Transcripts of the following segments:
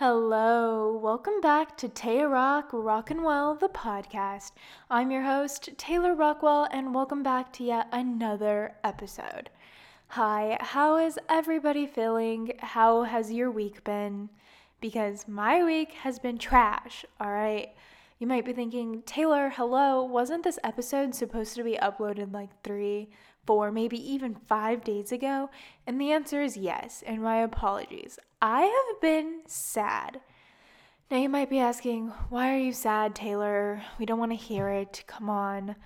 Hello, welcome back to Tayrock Rockin' Well, the podcast. I'm your host, Taylor Rockwell, and welcome back to yet another episode. Hi, how is everybody feeling? How has your week been? Because my week has been trash, alright? You might be thinking, Taylor, hello, wasn't this episode supposed to be uploaded like three, four, maybe even five days ago? And the answer is yes, and my apologies. I have been sad. Now you might be asking, why are you sad, Taylor? We don't want to hear it. Come on.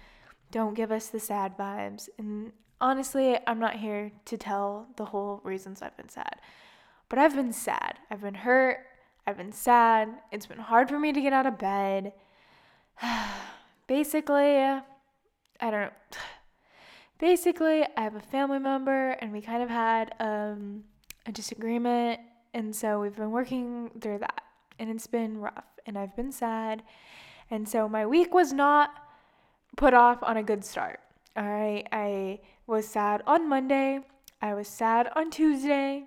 Don't give us the sad vibes. And honestly, I'm not here to tell the whole reasons I've been sad. But I've been sad. I've been hurt. I've been sad. It's been hard for me to get out of bed. Basically, I don't know. Basically, I have a family member and we kind of had um, a disagreement and so we've been working through that. And it's been rough. And I've been sad. And so my week was not put off on a good start. All right. I was sad on Monday. I was sad on Tuesday.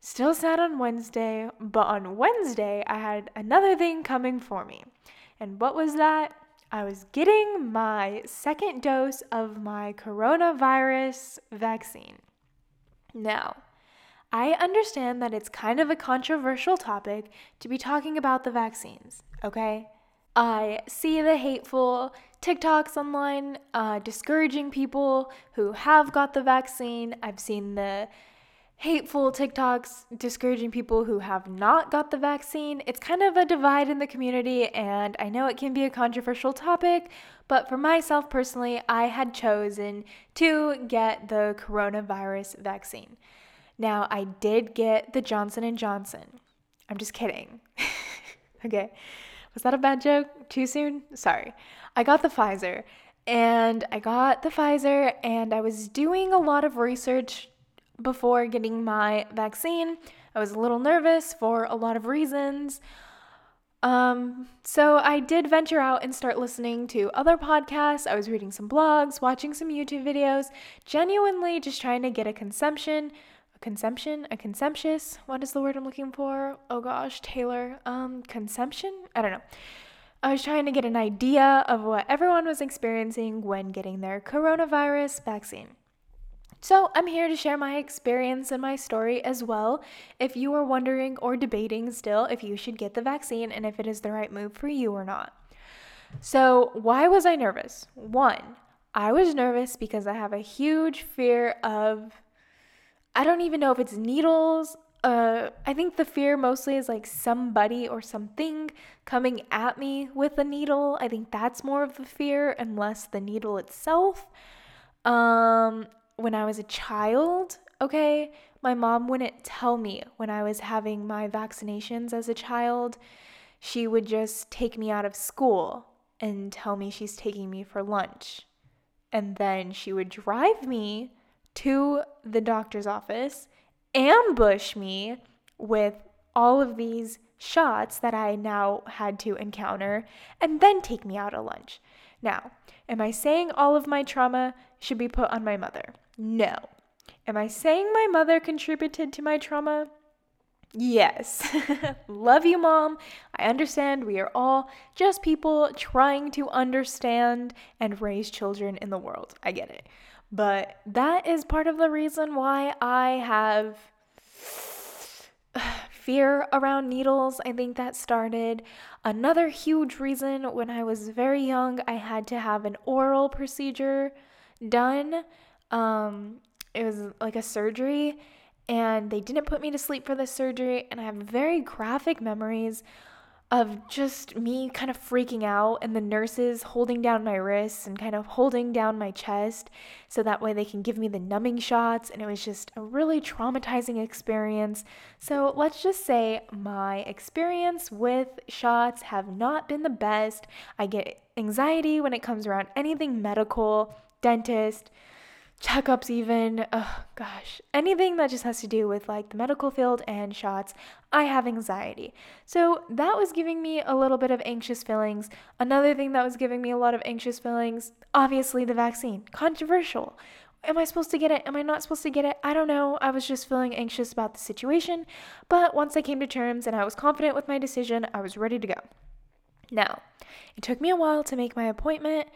Still sad on Wednesday. But on Wednesday, I had another thing coming for me. And what was that? I was getting my second dose of my coronavirus vaccine. Now, I understand that it's kind of a controversial topic to be talking about the vaccines, okay? I see the hateful TikToks online uh, discouraging people who have got the vaccine. I've seen the hateful TikToks discouraging people who have not got the vaccine. It's kind of a divide in the community, and I know it can be a controversial topic, but for myself personally, I had chosen to get the coronavirus vaccine. Now, I did get the Johnson and Johnson. I'm just kidding. okay. Was that a bad joke? Too soon? Sorry. I got the Pfizer. And I got the Pfizer and I was doing a lot of research before getting my vaccine. I was a little nervous for a lot of reasons. Um, so I did venture out and start listening to other podcasts. I was reading some blogs, watching some YouTube videos, genuinely just trying to get a consumption a consumption, a consumptious, what is the word I'm looking for? Oh gosh, Taylor, um, consumption? I don't know. I was trying to get an idea of what everyone was experiencing when getting their coronavirus vaccine. So, I'm here to share my experience and my story as well. If you are wondering or debating still if you should get the vaccine and if it is the right move for you or not. So, why was I nervous? One, I was nervous because I have a huge fear of I don't even know if it's needles. Uh, I think the fear mostly is like somebody or something coming at me with a needle. I think that's more of the fear and less the needle itself. Um, when I was a child, okay, my mom wouldn't tell me when I was having my vaccinations as a child. She would just take me out of school and tell me she's taking me for lunch. And then she would drive me to the doctor's office, ambush me with all of these shots that I now had to encounter, and then take me out at lunch. Now, am I saying all of my trauma should be put on my mother? No. Am I saying my mother contributed to my trauma? Yes. Love you, mom. I understand we are all just people trying to understand and raise children in the world. I get it. But that is part of the reason why I have fear around needles. I think that started. Another huge reason when I was very young, I had to have an oral procedure done. Um, it was like a surgery, and they didn't put me to sleep for the surgery. And I have very graphic memories of just me kind of freaking out and the nurses holding down my wrists and kind of holding down my chest so that way they can give me the numbing shots. And it was just a really traumatizing experience. So let's just say my experience with shots have not been the best. I get anxiety when it comes around anything medical, dentist, checkups even oh gosh anything that just has to do with like the medical field and shots i have anxiety so that was giving me a little bit of anxious feelings another thing that was giving me a lot of anxious feelings obviously the vaccine controversial Am I supposed to get it? Am I not supposed to get it? I don't know. I was just feeling anxious about the situation. But once I came to terms and I was confident with my decision, I was ready to go. Now, it took me a while to make my appointment.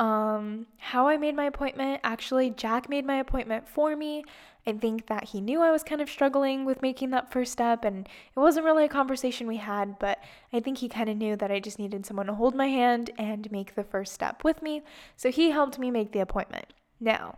Um, how I made my appointment, actually, Jack made my appointment for me. I think that he knew I was kind of struggling with making that first step, and it wasn't really a conversation we had, but I think he kind of knew that I just needed someone to hold my hand and make the first step with me. So he helped me make the appointment. Now,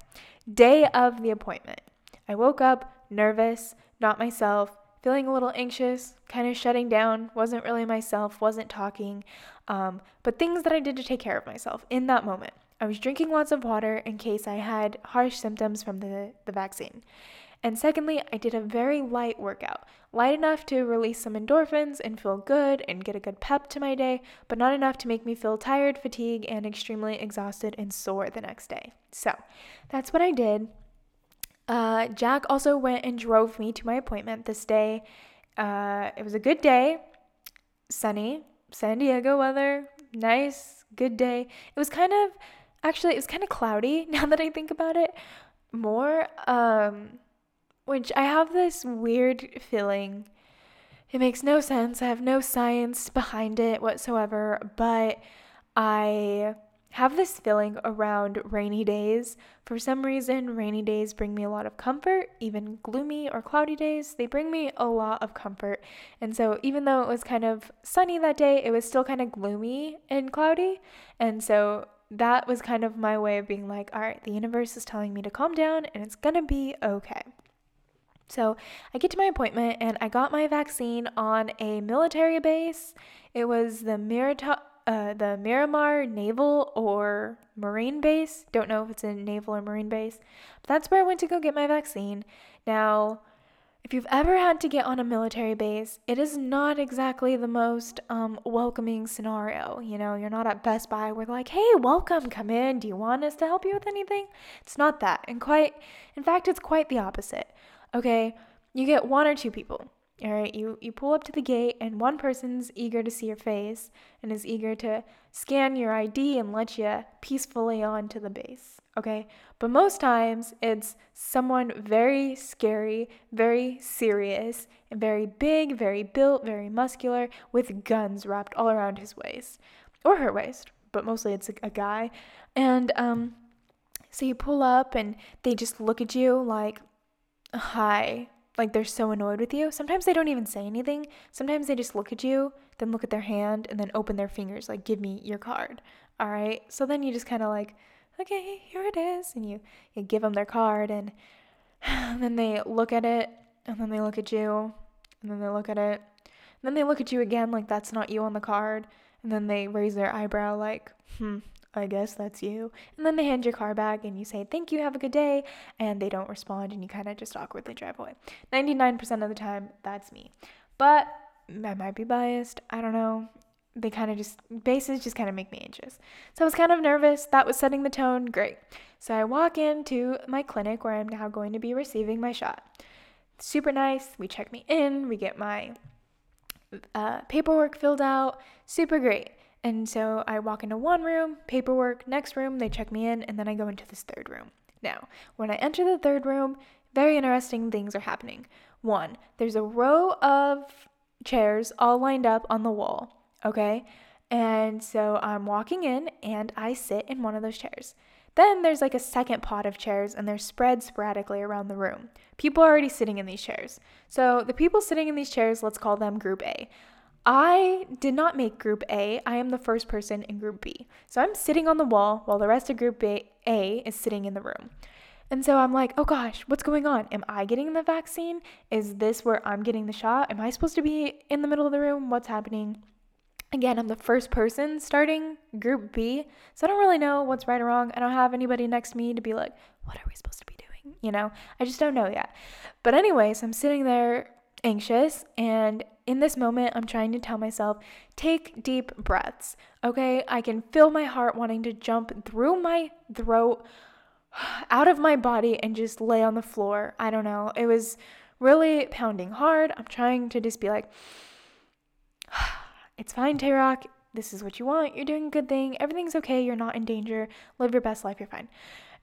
day of the appointment, I woke up nervous, not myself, feeling a little anxious, kind of shutting down, wasn't really myself, wasn't talking, um, but things that I did to take care of myself in that moment. I was drinking lots of water in case I had harsh symptoms from the, the vaccine. And secondly, I did a very light workout, light enough to release some endorphins and feel good and get a good pep to my day, but not enough to make me feel tired, fatigued, and extremely exhausted and sore the next day. So that's what I did. Uh, Jack also went and drove me to my appointment this day. Uh, it was a good day, sunny, San Diego weather, nice, good day. It was kind of actually it was kind of cloudy now that I think about it more um which I have this weird feeling it makes no sense. I have no science behind it whatsoever, but I have this feeling around rainy days. For some reason, rainy days bring me a lot of comfort. Even gloomy or cloudy days, they bring me a lot of comfort. And so, even though it was kind of sunny that day, it was still kind of gloomy and cloudy. And so, that was kind of my way of being like, all right, the universe is telling me to calm down and it's gonna be okay. So I get to my appointment and I got my vaccine on a military base. It was the Mirata- uh, the Miramar Naval or Marine Base. Don't know if it's a naval or marine base. But that's where I went to go get my vaccine. Now, if you've ever had to get on a military base, it is not exactly the most um, welcoming scenario. You know, you're not at Best Buy where like, hey, welcome, come in. Do you want us to help you with anything? It's not that. And quite, in fact, it's quite the opposite. Okay, you get one or two people. All right, you, you pull up to the gate, and one person's eager to see your face and is eager to scan your ID and let you peacefully onto the base okay? But most times it's someone very scary, very serious, and very big, very built, very muscular, with guns wrapped all around his waist or her waist, but mostly it's a, a guy. And um, so you pull up and they just look at you like, hi. Like they're so annoyed with you. Sometimes they don't even say anything. Sometimes they just look at you, then look at their hand, and then open their fingers, like, give me your card. All right. So then you just kind of like, okay, here it is. And you, you give them their card, and, and then they look at it, and then they look at you, and then they look at it. And then they look at you again, like that's not you on the card. And then they raise their eyebrow, like, hmm, I guess that's you. And then they hand your car back and you say, Thank you, have a good day. And they don't respond and you kind of just awkwardly drive away. 99% of the time, that's me. But I might be biased. I don't know they kind of just bases just kind of make me anxious. So I was kind of nervous. That was setting the tone. Great. So I walk into my clinic where I'm now going to be receiving my shot. Super nice. We check me in. We get my uh, paperwork filled out. Super great. And so I walk into one room, paperwork, next room, they check me in, and then I go into this third room. Now, when I enter the third room, very interesting things are happening. One, there's a row of chairs all lined up on the wall okay? And so I'm walking in and I sit in one of those chairs. Then there's like a second pot of chairs and they're spread sporadically around the room. People are already sitting in these chairs. So the people sitting in these chairs, let's call them group A. I did not make group A. I am the first person in group B. So I'm sitting on the wall while the rest of group A, A is sitting in the room. And so I'm like, oh gosh, what's going on? Am I getting the vaccine? Is this where I'm getting the shot? Am I supposed to be in the middle of the room? What's happening? Again, I'm the first person starting group B, so I don't really know what's right or wrong. I don't have anybody next to me to be like, what are we supposed to be doing? You know, I just don't know yet. But, anyways, I'm sitting there anxious, and in this moment, I'm trying to tell myself, take deep breaths. Okay, I can feel my heart wanting to jump through my throat, out of my body, and just lay on the floor. I don't know. It was really pounding hard. I'm trying to just be like, it's fine, Tayrock. This is what you want. You're doing a good thing. Everything's okay. You're not in danger. Live your best life. You're fine.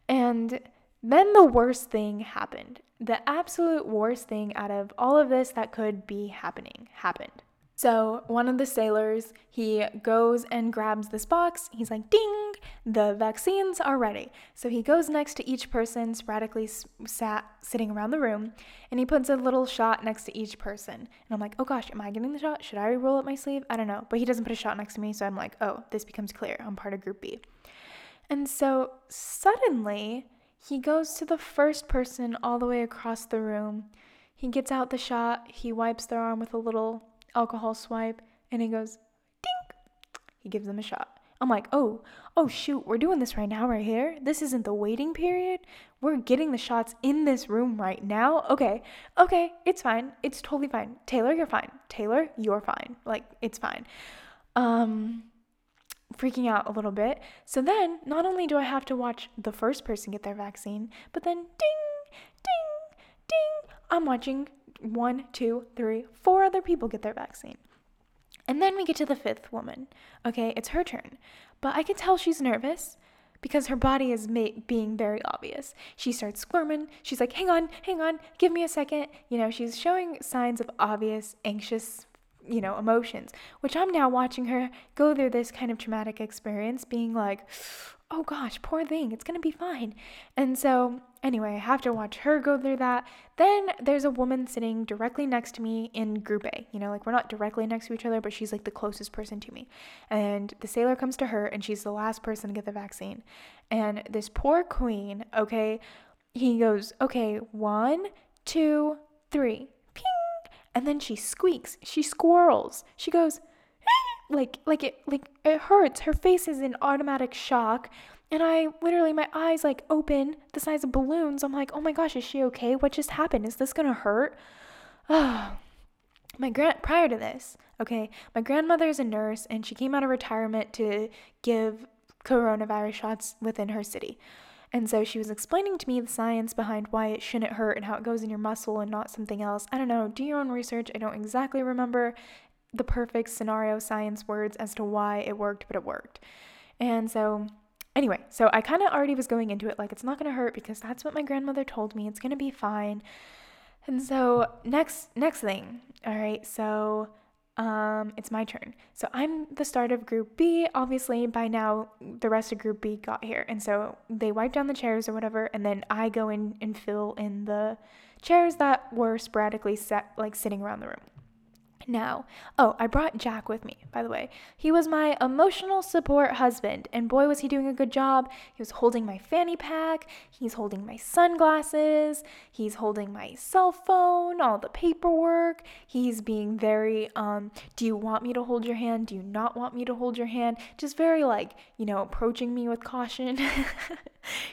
And Then the worst thing happened. The absolute worst thing out of all of this that could be happening happened. So, one of the sailors, he goes and grabs this box. He's like, ding, the vaccines are ready. So, he goes next to each person, sporadically sat, sitting around the room, and he puts a little shot next to each person. And I'm like, oh gosh, am I getting the shot? Should I roll up my sleeve? I don't know. But he doesn't put a shot next to me. So, I'm like, oh, this becomes clear. I'm part of group B. And so, suddenly, he goes to the first person all the way across the room. He gets out the shot, he wipes their arm with a little alcohol swipe, and he goes, dink. He gives them a shot. I'm like, oh, oh shoot, we're doing this right now, right here. This isn't the waiting period. We're getting the shots in this room right now. Okay, okay, it's fine. It's totally fine. Taylor, you're fine. Taylor, you're fine. Like, it's fine. Um, freaking out a little bit. So then, not only do I have to watch the first person get their vaccine, but then ding, ding, ding, I'm watching one, two, three, four other people get their vaccine. And then we get to the fifth woman. Okay, it's her turn. But I can tell she's nervous because her body is ma- being very obvious. She starts squirming. She's like, hang on, hang on, give me a second. You know, she's showing signs of obvious, anxious, you know, emotions, which I'm now watching her go through this kind of traumatic experience, being like, oh gosh, poor thing, it's gonna be fine. And so, anyway, I have to watch her go through that. Then there's a woman sitting directly next to me in group A. You know, like we're not directly next to each other, but she's like the closest person to me. And the sailor comes to her, and she's the last person to get the vaccine. And this poor queen, okay, he goes, okay, one, two, three. And then she squeaks, she squirrels, she goes, ah! like like it like it hurts. Her face is in automatic shock. And I literally my eyes like open the size of balloons. I'm like, "Oh my gosh, is she okay? What just happened? Is this to hurt?" Oh. My grand prior to this, okay, my grandmother is a nurse and she came out of retirement to give coronavirus shots within her city. And so she was explaining to me the science behind why it shouldn't hurt and how it goes in your muscle and not something else. I don't know, do your own research. I don't exactly remember the perfect scenario science words as to why it worked, but it worked. And so, anyway, so I kind of already was going into it like it's not going to hurt because that's what my grandmother told me. It's going to be fine. And so, next next thing. All right. So, um it's my turn. So, I'm the start of group B. Obviously, by now the rest of group B got here. And so, they wipe down the chairs or whatever, and then I go in and fill in the chairs that were sporadically set like sitting around the room now. Oh, I brought Jack with me, by the way. He was my emotional support husband, and boy, was he doing a good job. He was holding my fanny pack, he's holding my sunglasses, he's holding my cell phone, all the paperwork. He's being very, um, do you want me to hold your hand? Do you not want me to hold your hand? Just very, like, you know, approaching me with caution.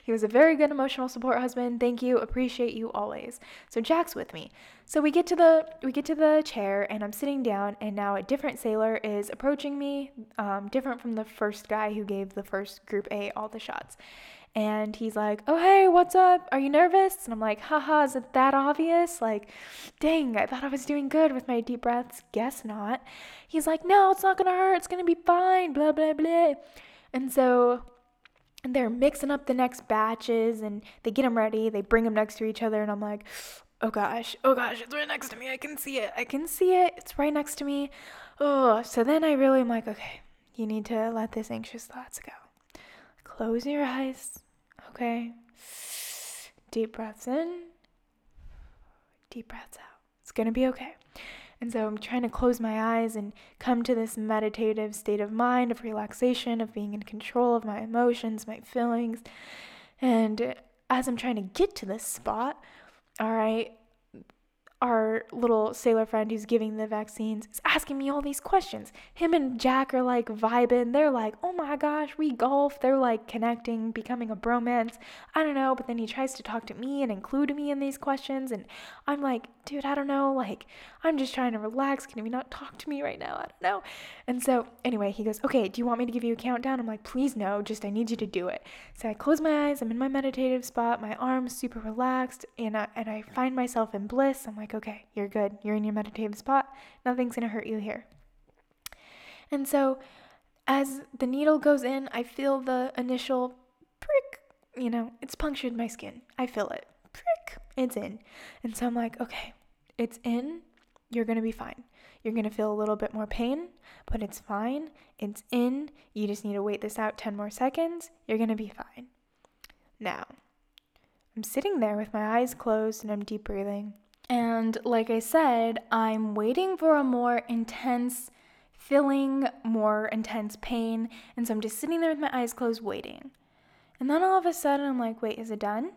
he was a very good emotional support husband. Thank you. Appreciate you always. So Jack's with me. So we get to the we get to the chair and I'm sitting down and now a different sailor is approaching me, um, different from the first guy who gave the first group A all the shots. And he's like, "Oh hey, what's up? Are you nervous?" And I'm like, "Haha, is it that obvious? Like, dang, I thought I was doing good with my deep breaths. Guess not." He's like, "No, it's not gonna hurt. It's gonna be fine." Blah blah blah. And so they're mixing up the next batches and they get them ready. They bring them next to each other, and I'm like, oh gosh, oh gosh, it's right next to me. I can see it. I can see it. It's right next to me. Oh, so then I really am like, okay, you need to let this anxious thoughts go. Close your eyes. Okay. Deep breaths in. Deep breaths out. It's to be okay. And so I'm trying to close my eyes and come to this meditative state of mind, of relaxation, of being in control of my emotions, my feelings. And as I'm trying to get to this spot, all right, our little sailor friend who's giving the vaccines is asking me all these questions. Him and Jack are like vibing. They're like, oh my gosh, we golf. They're like connecting, becoming a bromance. I don't know. But then he tries to talk to me and include me in these questions. And I'm like, dude, I don't know. Like, I'm just trying to relax. Can you not talk to me right now? I don't know. And so, anyway, he goes, okay, do you want me to give you a countdown? I'm like, please no. Just I need you to do it. So I close my eyes. I'm in my meditative spot. My arms super relaxed. And I, and I find myself in bliss. I'm like, okay, you're good. You're in your meditative spot. Nothing's going to hurt you here. And so, as the needle goes in, I feel the initial prick, you know, it's punctured my skin. I feel it. It's in. And so I'm like, okay, it's in. You're going to be fine. You're going to feel a little bit more pain, but it's fine. It's in. You just need to wait this out 10 more seconds. You're going to be fine. Now, I'm sitting there with my eyes closed and I'm deep breathing. And like I said, I'm waiting for a more intense feeling, more intense pain. And so I'm just sitting there with my eyes closed waiting. And then all of a sudden, I'm like, wait, is it done?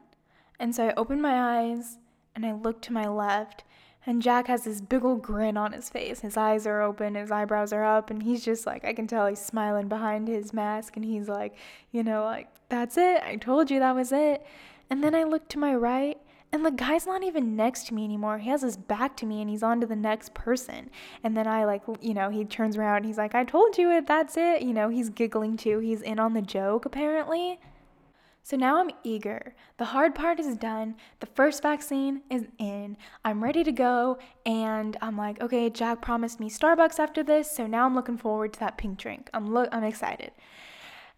And so I open my eyes and I look to my left. And Jack has this big old grin on his face. His eyes are open, his eyebrows are up, and he's just like, I can tell he's smiling behind his mask. And he's like, you know, like, that's it. I told you that was it. And then I look to my right, and the guy's not even next to me anymore. He has his back to me and he's on to the next person. And then I like, you know, he turns around he's like, I told you it, that's it. You know, he's giggling too. He's in on the joke apparently. So now I'm eager. The hard part is done. The first vaccine is in. I'm ready to go. And I'm like, okay, Jack promised me Starbucks after this. So now I'm looking forward to that pink drink. I'm, lo- I'm excited.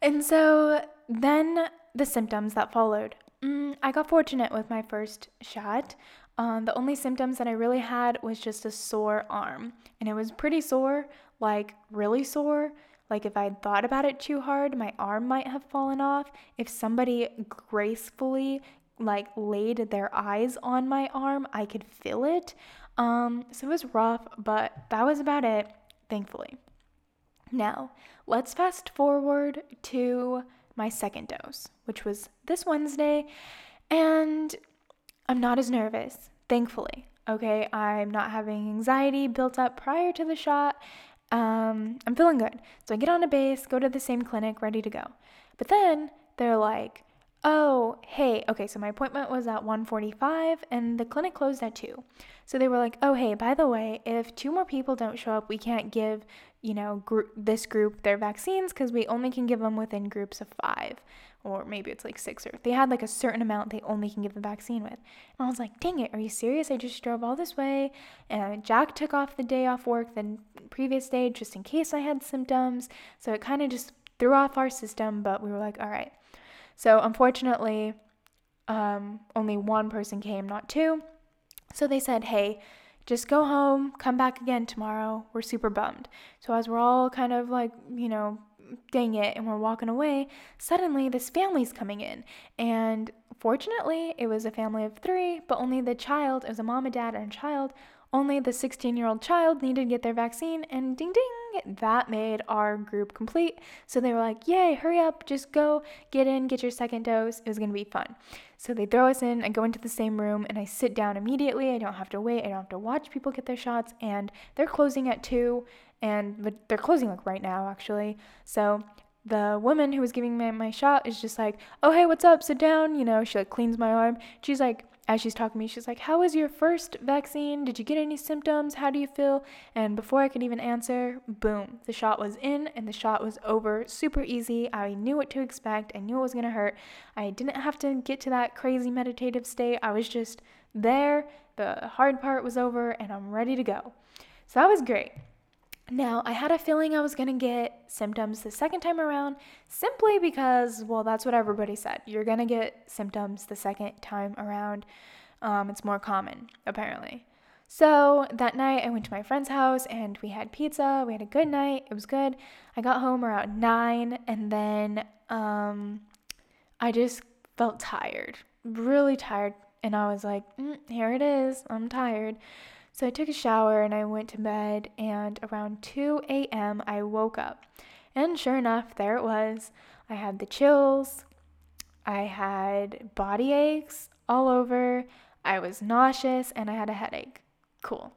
And so then the symptoms that followed. Mm, I got fortunate with my first shot. Um, the only symptoms that I really had was just a sore arm. And it was pretty sore, like really sore. Like if I would thought about it too hard, my arm might have fallen off. If somebody gracefully like laid their eyes on my arm, I could feel it. Um, so it was rough, but that was about it, thankfully. Now, let's fast forward to my second dose, which was this Wednesday, and I'm not as nervous, thankfully. Okay, I'm not having anxiety built up prior to the shot. Um, I'm feeling good. So I get on a base, go to the same clinic, ready to go. But then they're like, "Oh, hey, okay, so my appointment was at 1:45 and the clinic closed at 2." So they were like, "Oh, hey, by the way, if two more people don't show up, we can't give you know, group this group their vaccines because we only can give them within groups of five, or maybe it's like six or they had like a certain amount they only can give the vaccine with. And I was like, dang it, are you serious? I just drove all this way, and Jack took off the day off work the previous day just in case I had symptoms. So it kind of just threw off our system, but we were like, all right. So unfortunately, um, only one person came, not two. So they said, hey, just go home, come back again tomorrow. We're super bummed. So, as we're all kind of like, you know, dang it, and we're walking away, suddenly this family's coming in. And fortunately, it was a family of three, but only the child, it was a mom, a dad, and a child, only the 16 year old child needed to get their vaccine, and ding ding, that made our group complete. So they were like, Yay, hurry up, just go get in, get your second dose. It was gonna be fun. So they throw us in, I go into the same room, and I sit down immediately. I don't have to wait, I don't have to watch people get their shots, and they're closing at 2, and they're closing like right now, actually. So the woman who was giving me my shot is just like, oh, hey, what's up? Sit down. You know, she like cleans my arm. She's like, as she's talking to me, she's like, How was your first vaccine? Did you get any symptoms? How do you feel? And before I could even answer, boom, the shot was in and the shot was over. Super easy. I knew what to expect. I knew it was going to hurt. I didn't have to get to that crazy meditative state. I was just there. The hard part was over and I'm ready to go. So that was great. Now, I had a feeling I was to get symptoms the second time around simply because, well, that's what everybody said. You're to get symptoms the second time around. Um, it's more common, apparently. So that night, I went to my friend's house and we had pizza. We had a good night. It was good. I got home around nine and then um, I just felt tired, really tired. And I was like, mm, here it is. I'm tired. So I took a shower and I went to bed, and around 2 a.m., I woke up. And sure enough, there it was. I had the chills, I had body aches all over, I was nauseous, and I had a headache. Cool.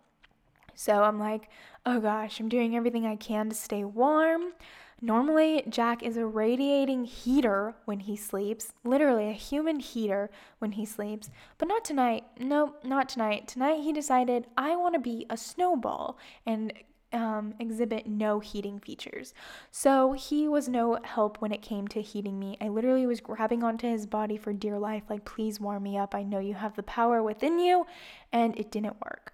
So I'm like, oh gosh, I'm doing everything I can to stay warm. Normally, Jack is a radiating heater when he sleeps, literally a human heater when he sleeps, but not tonight. No, not tonight. Tonight, he decided, I want to be a snowball and um, exhibit no heating features. So he was no help when it came to heating me. I literally was grabbing onto his body for dear life, like, please warm me up. I know you have the power within you, and it didn't work.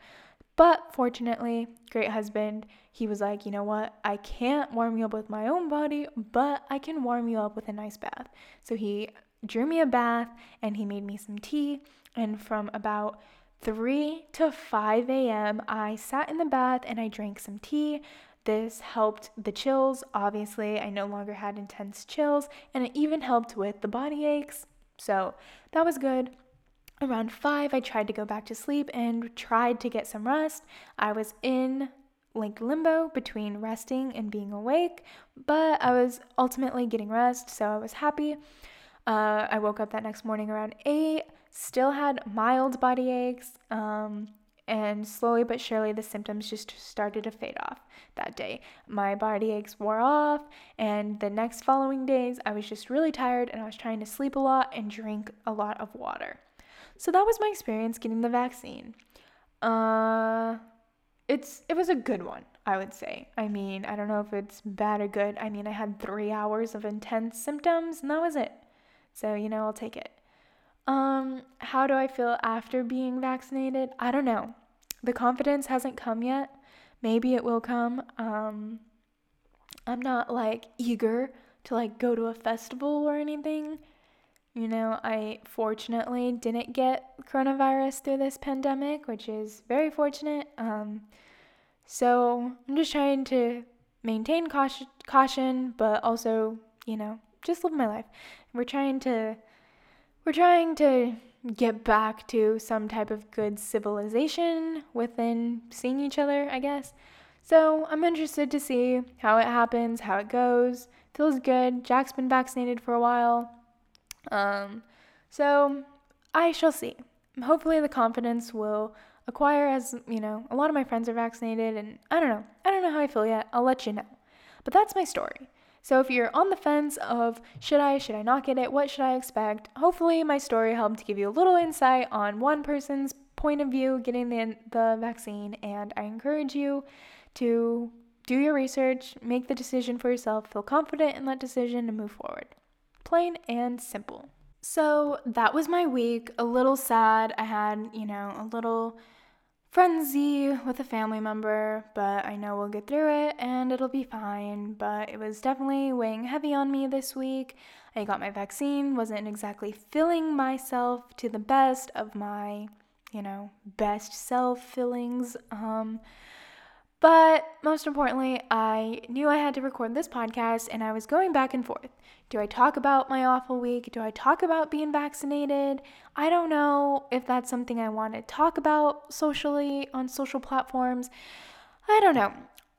But fortunately, great husband, he was like, you know what? I can't warm you up with my own body, but I can warm you up with a nice bath. So he drew me a bath and he made me some tea. And from about 3 to 5 a.m., I sat in the bath and I drank some tea. This helped the chills. Obviously, I no longer had intense chills, and it even helped with the body aches. So that was good. Around 5, I tried to go back to sleep and tried to get some rest. I was in like limbo between resting and being awake, but I was ultimately getting rest, so I was happy. Uh, I woke up that next morning around 8, still had mild body aches, um, and slowly but surely the symptoms just started to fade off that day. My body aches wore off, and the next following days, I was just really tired and I was trying to sleep a lot and drink a lot of water. So that was my experience getting the vaccine. Uh, it's it was a good one, I would say. I mean, I don't know if it's bad or good. I mean, I had three hours of intense symptoms, and that was it. So you know, I'll take it. Um, how do I feel after being vaccinated? I don't know. The confidence hasn't come yet. Maybe it will come. Um, I'm not like eager to like go to a festival or anything. You know, I fortunately didn't get coronavirus through this pandemic, which is very fortunate. Um, so I'm just trying to maintain caution, caution, but also, you know, just live my life. We're trying to, we're trying to get back to some type of good civilization within seeing each other, I guess. So I'm interested to see how it happens, how it goes. Feels good. Jack's been vaccinated for a while. Um, so I shall see. Hopefully, the confidence will acquire as you know. A lot of my friends are vaccinated, and I don't know. I don't know how I feel yet. I'll let you know. But that's my story. So if you're on the fence of should I, should I not get it, what should I expect, hopefully my story helped to give you a little insight on one person's point of view getting the, the vaccine. And I encourage you to do your research, make the decision for yourself, feel confident in that decision, and move forward. Plain and simple. So that was my week. A little sad. I had, you know, a little frenzy with a family member, but I know we'll get through it and it'll be fine. But it was definitely weighing heavy on me this week. I got my vaccine, wasn't exactly filling myself to the best of my, you know, best self fillings. Um, but most importantly, I knew I had to record this podcast and I was going back and forth. Do I talk about my awful week? Do I talk about being vaccinated? I don't know if that's something I want to talk about socially on social platforms. I don't know.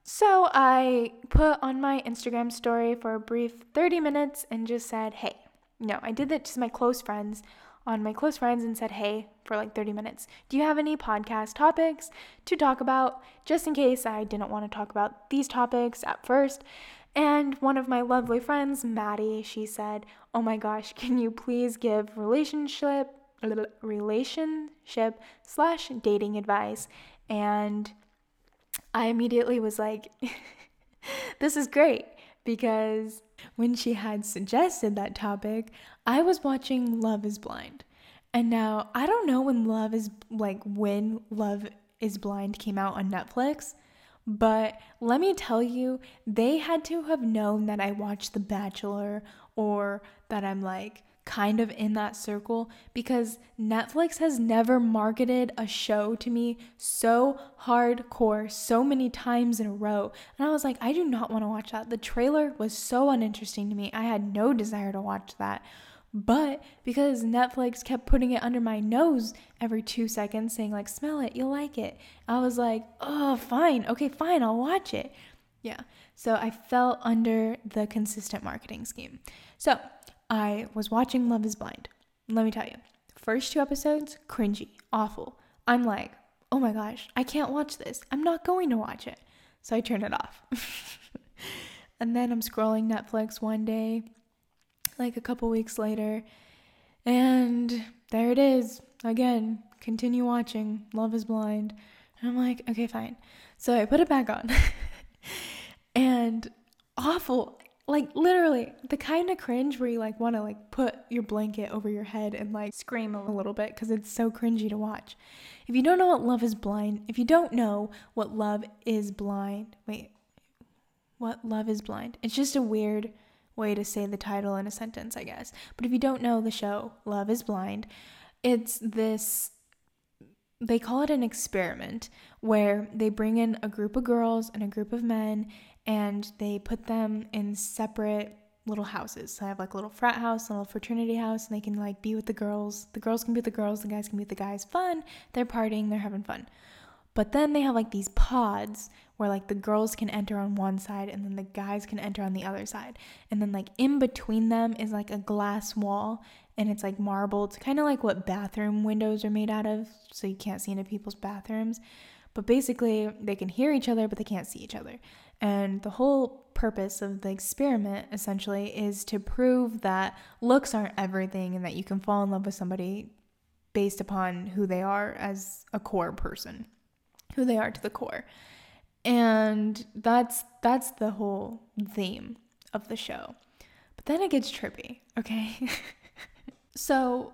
So I put on my Instagram story for a brief 30 minutes and just said, hey, no, I did that to my close friends on my close friends and said, hey, for like 30 minutes, do you have any podcast topics to talk about? Just in case I didn't want to talk about these topics at first. And one of my lovely friends, Maddie, she said, oh my gosh, can you please give relationship, relationship slash dating advice? And I immediately was like, this is great because when she had suggested that topic, I was watching Love is Blind. And now I don't know when Love is like when Love is Blind came out on Netflix, but let me tell you, they had to have known that I watched The Bachelor or that I'm like kind of in that circle because Netflix has never marketed a show to me so hardcore so many times in a row. And I was like, I do not want to watch that. The trailer was so uninteresting to me. I had no desire to watch that. But because Netflix kept putting it under my nose every two seconds, saying, like, smell it, you'll like it, I was like, oh, fine. Okay, fine, I'll watch it. Yeah. So I fell under the consistent marketing scheme. So I was watching Love is Blind. Let me tell you, first two episodes, cringy, awful. I'm like, oh my gosh, I can't watch this. I'm not going to watch it. So I turn it off. and then I'm scrolling Netflix one day, like a couple weeks later, and there it is. Again, continue watching Love is Blind. And I'm like, okay, fine. So I put it back on. and awful like literally the kind of cringe where you like want to like put your blanket over your head and like scream a little bit because it's so cringy to watch. If you don't know what Love is Blind, if you don't know what Love is Blind, wait, what Love is Blind? It's just a weird way to say the title in a sentence, I guess. But if you don't know the show, Love is Blind, it's this they call it an experiment where they bring in a group of girls and a group of men and they put them in separate little houses. So I have like a little frat house, a little fraternity house, and they can like be with the girls. The girls can be with the girls, the guys can be with the guys. Fun. They're partying, they're having fun. But then they have like these pods where like the girls can enter on one side and then the guys can enter on the other side. And then like in between them is like a glass wall and it's like marbled, kind of like what bathroom windows are made out of, so you can't see into people's bathrooms. But basically, they can hear each other, but they can't see each other. And the whole purpose of the experiment essentially is to prove that looks aren't everything and that you can fall in love with somebody based upon who they are as a core person, who they are to the core. And that's that's the whole theme of the show. But then it gets trippy, okay? so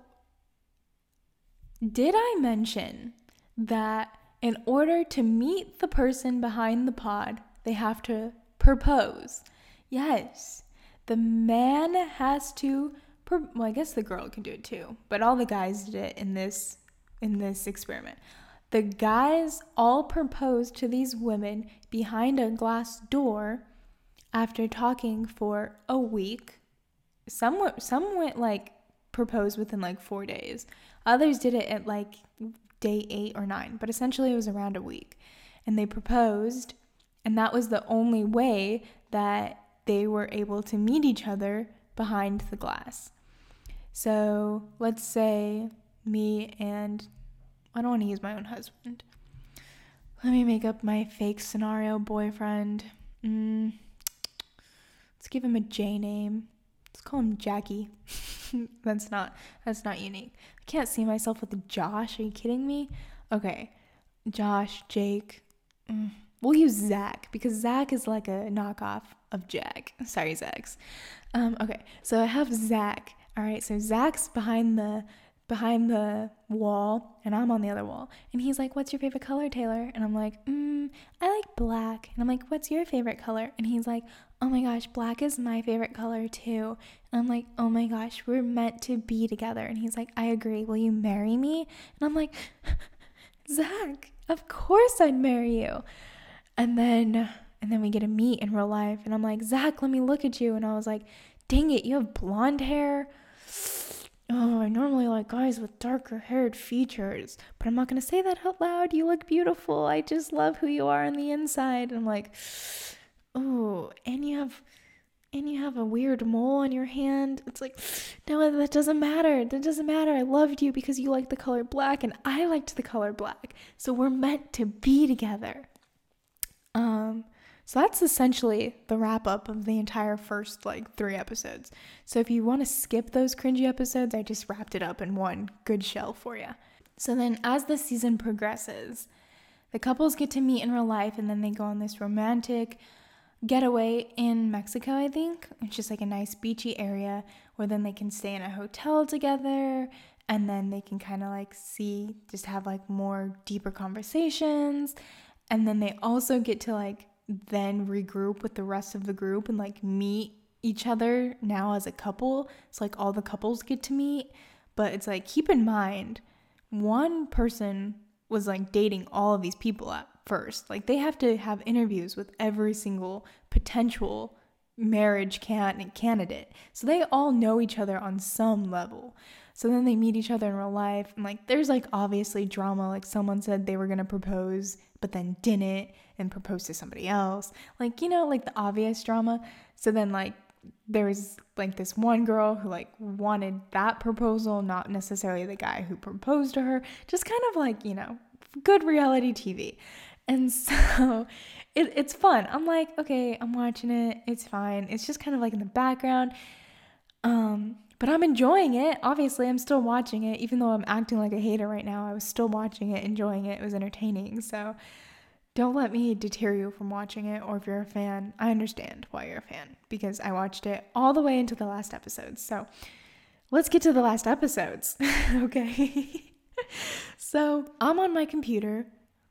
did I mention that in order to meet the person behind the pod, they have to propose. Yes, the man has to. Well, I guess the girl can do it too, but all the guys did it in this in this experiment. The guys all proposed to these women behind a glass door after talking for a week. Some some went like proposed within like four days. Others did it at like day eight or nine, but essentially it was around a week. And they proposed and that was the only way that they were able to meet each other behind the glass. So let's say me and I don't want to use my own husband. Let me make up my fake scenario boyfriend. Mm, let's give him a J name. Let's call him Jackie. that's not that's not unique. I can't see myself with Josh. Are you kidding me? Okay, Josh, Jake. Mm. We'll use Zach because Zach is like a knockoff of Jack. Sorry, Zach's. Um, okay, so I have Zach. All right, so Zach's behind the behind the wall and I'm on the other wall. And he's like, What's your favorite color, Taylor? And I'm like, mm, I like black. And I'm like, What's your favorite color? And he's like, Oh my gosh, black is my favorite color too. And I'm like, Oh my gosh, we're meant to be together. And he's like, I agree. Will you marry me? And I'm like, Zach, of course I'd marry you. And then and then we get to meet in real life and I'm like, "Zach, let me look at you." And I was like, "Dang it, you have blonde hair." Oh, I normally like guys with darker haired features, but I'm not going to say that out loud. You look beautiful. I just love who you are on the inside. And I'm like, "Oh, and you have and you have a weird mole on your hand. It's like, no, that doesn't matter. That doesn't matter. I loved you because you liked the color black and I liked the color black. So we're meant to be together. Um, so that's essentially the wrap up of the entire first like three episodes. So if you want to skip those cringy episodes, I just wrapped it up in one good shell for you. So then as the season progresses, the couples get to meet in real life and then they go on this romantic getaway in Mexico, I think. It's just like a nice beachy area where then they can stay in a hotel together and then they can kind of like see, just have like more deeper conversations and then they also get to like then regroup with the rest of the group and like meet each other now as a couple. It's like all the couples get to meet, but it's like keep in mind one person was like dating all of these people at first. Like they have to have interviews with every single potential marriage can- candidate. So they all know each other on some level. So then they meet each other in real life and like there's like obviously drama like someone said they were going to propose but then didn't and proposed to somebody else. Like, you know, like the obvious drama. So then like there was like this one girl who like wanted that proposal, not necessarily the guy who proposed to her. Just kind of like, you know, good reality TV. And so it, it's fun. I'm like, okay, I'm watching it. It's fine. It's just kind of like in the background. Um, but I'm enjoying it. Obviously, I'm still watching it, even though I'm acting like a hater right now. I was still watching it, enjoying it. It was entertaining. So don't let me deter you from watching it. Or if you're a fan, I understand why you're a fan because I watched it all the way into the last episodes. So let's get to the last episodes. okay. so I'm on my computer,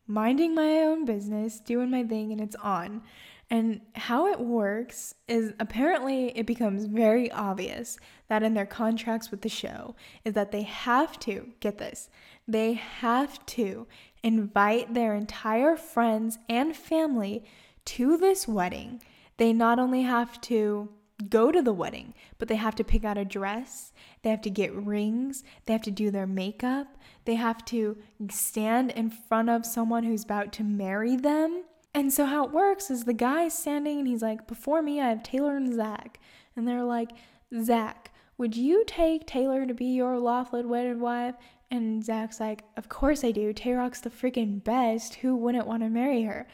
minding my own business, doing my thing, and it's on. And how it works is apparently it becomes very obvious that in their contracts with the show is that they have to get this. They have to invite their entire friends and family to this wedding. They not only have to go to the wedding, but they have to pick out a dress, they have to get rings, they have to do their makeup, they have to stand in front of someone who's about to marry them. And so, how it works is the guy's standing and he's like, Before me, I have Taylor and Zach. And they're like, Zach, would you take Taylor to be your lawfully wedded wife? And Zach's like, Of course I do. Tayrock's the freaking best. Who wouldn't want to marry her?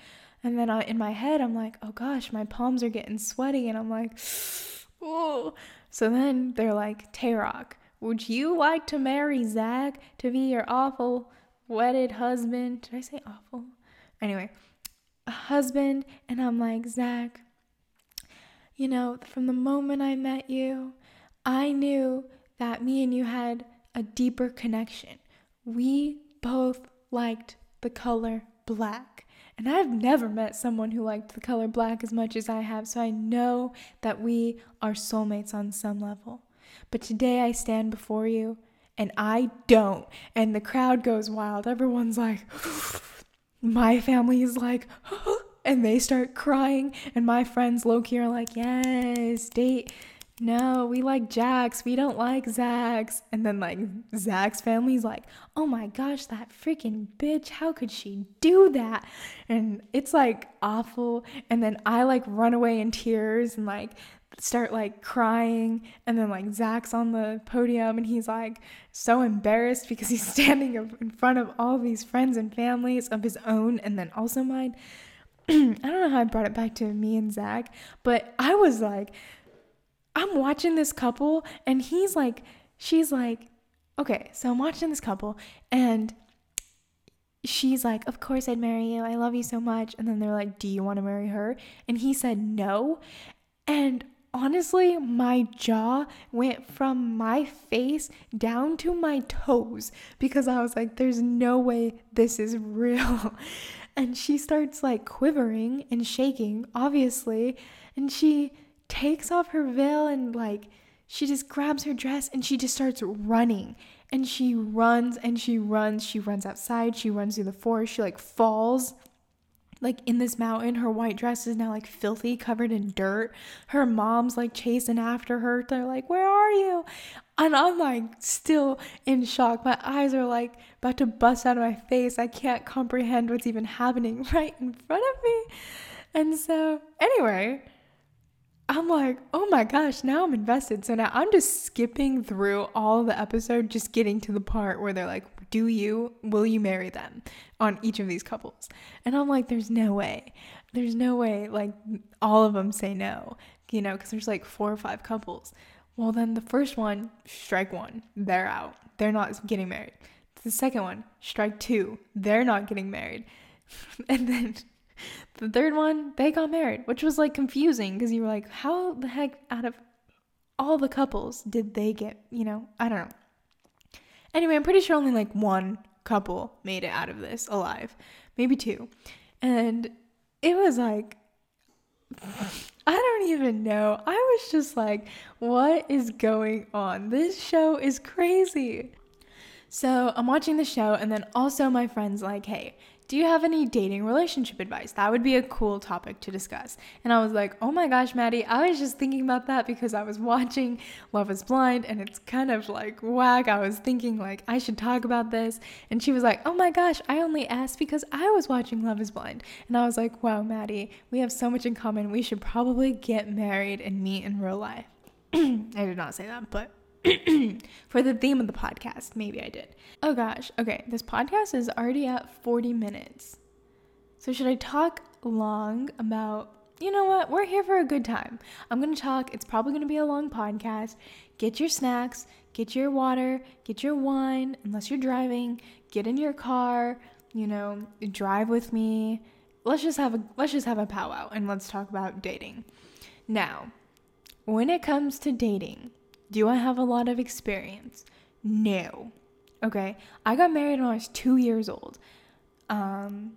And then I, in my head, I'm like, oh gosh, my palms are getting sweaty. And I'm like, oh. So then they're like, Tay-Rock, would you like to marry Zach to be your awful wedded husband? Did I say awful? Anyway, a husband. And I'm like, Zach, you know, from the moment I met you, I knew that me and you had a deeper connection. We both liked the color black. And I've never met someone who liked the color black as much as I have, so I know that we are soulmates on some level. But today I stand before you and I don't. And the crowd goes wild. Everyone's like, my family is like, and they start crying. And my friends Loki are like, yes, date no, we like Jacks. We don't like Zach's. And then like Zach's family's like, oh my gosh, that freaking bitch. How could she do that? And it's like awful. And then I like run away in tears and like start like crying. And then like Zach's on the podium and he's like so embarrassed because he's standing in front of all these friends and families of his own and then also mine. I don't know how I brought it back to me and Zach, but I was like, I'm watching this couple and he's like, she's like, okay, so I'm watching this couple and she's like, Of course I'd marry you. I love you so much. And then they're like, Do you want to marry her? And he said no. And honestly, my jaw went from my face down to my toes because I was like, There's no way this is real. And she starts like quivering and shaking, obviously. And she takes off her veil and like she just grabs her dress and she just starts running. And she runs and she runs. She runs outside. She runs through the forest. She like falls like in this mountain her white dress is now like filthy covered in dirt. Her mom's like chasing after her. They're like where are you? And i'm like still in shock. My eyes are like about to bust out of my face. I can't comprehend what's even happening right in front of me. And so anyway I'm like, oh my gosh, now I'm invested. So now I'm just skipping through all the episode, just getting to the part where they're like, do you, will you marry them on each of these couples? And I'm like, there's no way. There's no way, like, all of them say no, you know, because there's like four or five couples. Well, then the first one, strike one, they're out. They're not getting married. The second one, strike two, they're not getting married. and then the third one, they got married, which was like confusing because you were like, how the heck out of all the couples did they get, you know, I don't know. Anyway, I'm pretty sure only like one couple made it out of this alive, maybe two. And it was like, I don't even know. I was just like, what is going on? This show is crazy. So I'm watching the show, and then also my friend's like, hey, do you have any dating relationship advice? That would be a cool topic to discuss. And I was like, oh my gosh, Maddie, I was just thinking about that because I was watching Love is Blind and it's kind of like whack. I was thinking like I should talk about this. And she was like, oh my gosh, I only asked because I was watching Love is Blind. And I was like, wow, Maddie, we have so much in common. We should probably get married and meet in real life. I did not say that, but for the theme of the podcast. Maybe I did. Oh gosh. Okay, this podcast is already at 40 minutes. So should I talk long about you know what? We're here for a good time. I'm going to talk. It's probably going to be a long podcast. Get your snacks, get your water, get your wine, unless you're driving. Get in your car, you know, drive with me. Let's just have a let's just have a powwow and let's talk about dating. Now, when it comes to dating, do I have a lot of experience? No. Okay. I got married when I was two years old. Um,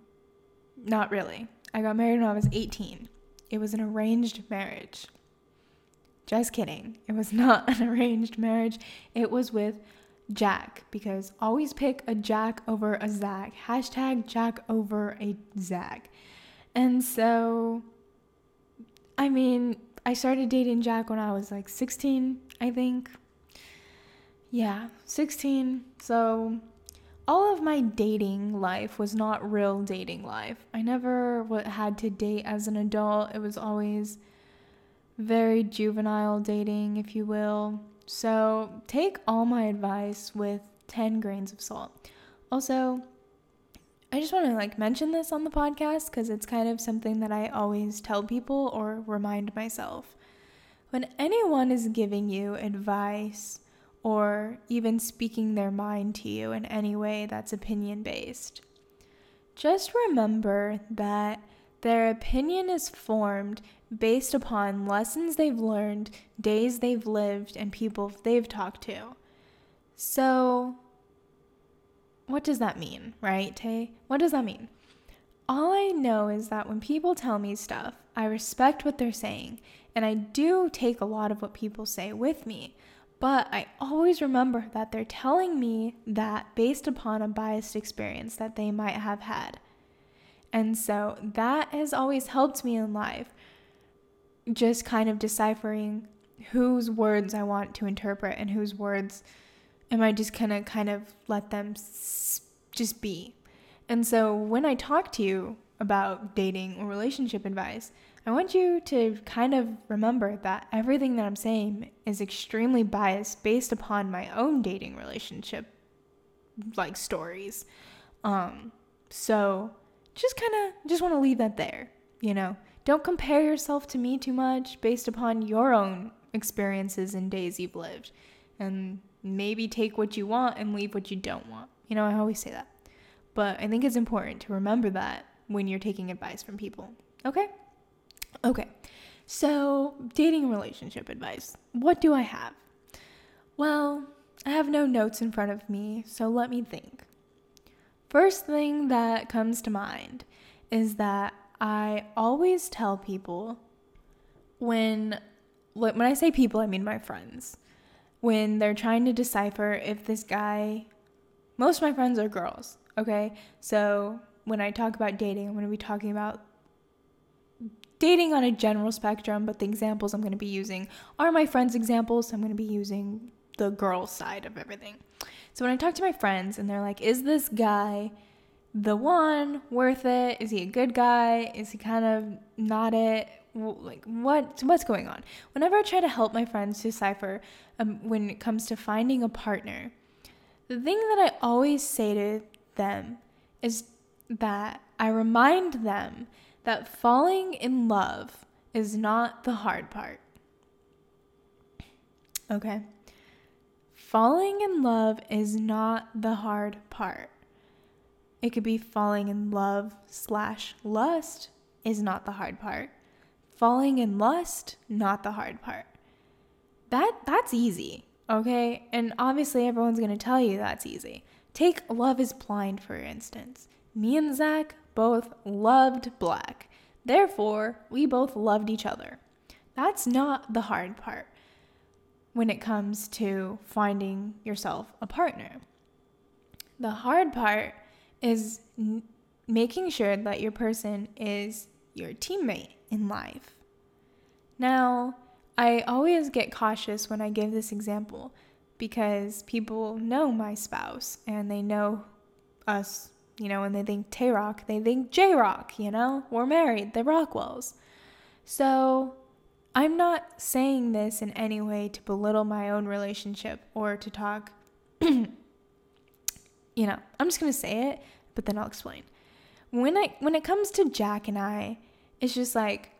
not really. I got married when I was 18. it was an arranged marriage. Just kidding. It was not an arranged marriage. It was with Jack because always pick a Jack over a Zach. Hashtag Jack over a Zach. And so, I mean, I started dating Jack when I was like 16, I think. Yeah, 16. So, all of my dating life was not real dating life. I never had to date as an adult. It was always very juvenile dating, if you will. So take all my advice with 10 grains of salt. Also, I just want to like mention this on the podcast because it's kind of something that I always tell people or remind myself. When anyone is giving you advice or even speaking their mind to you in any way that's opinion based, just remember that their opinion is formed based upon lessons they've learned, days they've lived, and people they've talked to. So, what does that mean, right, Tay? What does that mean? All I know is that when people tell me stuff, I respect what they're saying, and I do take a lot of what people say with me. But I always remember that they're telling me that based upon a biased experience that they might have had. And so that has always helped me in life just kind of deciphering whose words I want to interpret and whose words am I just gonna kind of let them just be. And so when I talk to you about dating or relationship advice, I want you to kind of remember that everything that I'm saying is extremely biased based upon my own dating relationship like stories. Um so just kind of just want to leave that there, you know. Don't compare yourself to me too much based upon your own experiences and days you've lived. And maybe take what you want and leave what you don't want. You know, I always say that. But I think it's important to remember that when you're taking advice from people. Okay? Okay. So, dating relationship advice. What do I have? Well, I have no notes in front of me, so let me think. First thing that comes to mind is that I always tell people when when I say people, I mean my friends. When they're trying to decipher if this guy most of my friends are girls, okay? So, when I talk about dating, I'm going to be talking about dating on a general spectrum, but the examples I'm going to be using are my friends' examples. I'm going to be using the girl side of everything. So when I talk to my friends and they're like, is this guy the one worth it? Is he a good guy? Is he kind of not it? Like what what's going on? Whenever I try to help my friends decipher um, when it comes to finding a partner, the thing that I always say to them is that I remind them that falling in love is not the hard part. Okay? Falling in love is not the hard part. It could be falling in love slash lust is not the hard part. Falling in lust, not the hard part. That that's easy, okay? And obviously everyone's gonna tell you that's easy. Take Love is Blind, for instance. Me and Zach both loved black. Therefore, we both loved each other. That's not the hard part when it comes to finding yourself a partner. The hard part is n- making sure that your person is your teammate in life. Now, I always get cautious when I give this example because people know my spouse and they know us, you know, when they think Tay Rock, they think J Rock, you know, we're married, the Rockwells. So I'm not saying this in any way to belittle my own relationship or to talk you know, I'm just to say it, but then I'll explain. When I when it comes to Jack and I, it's just like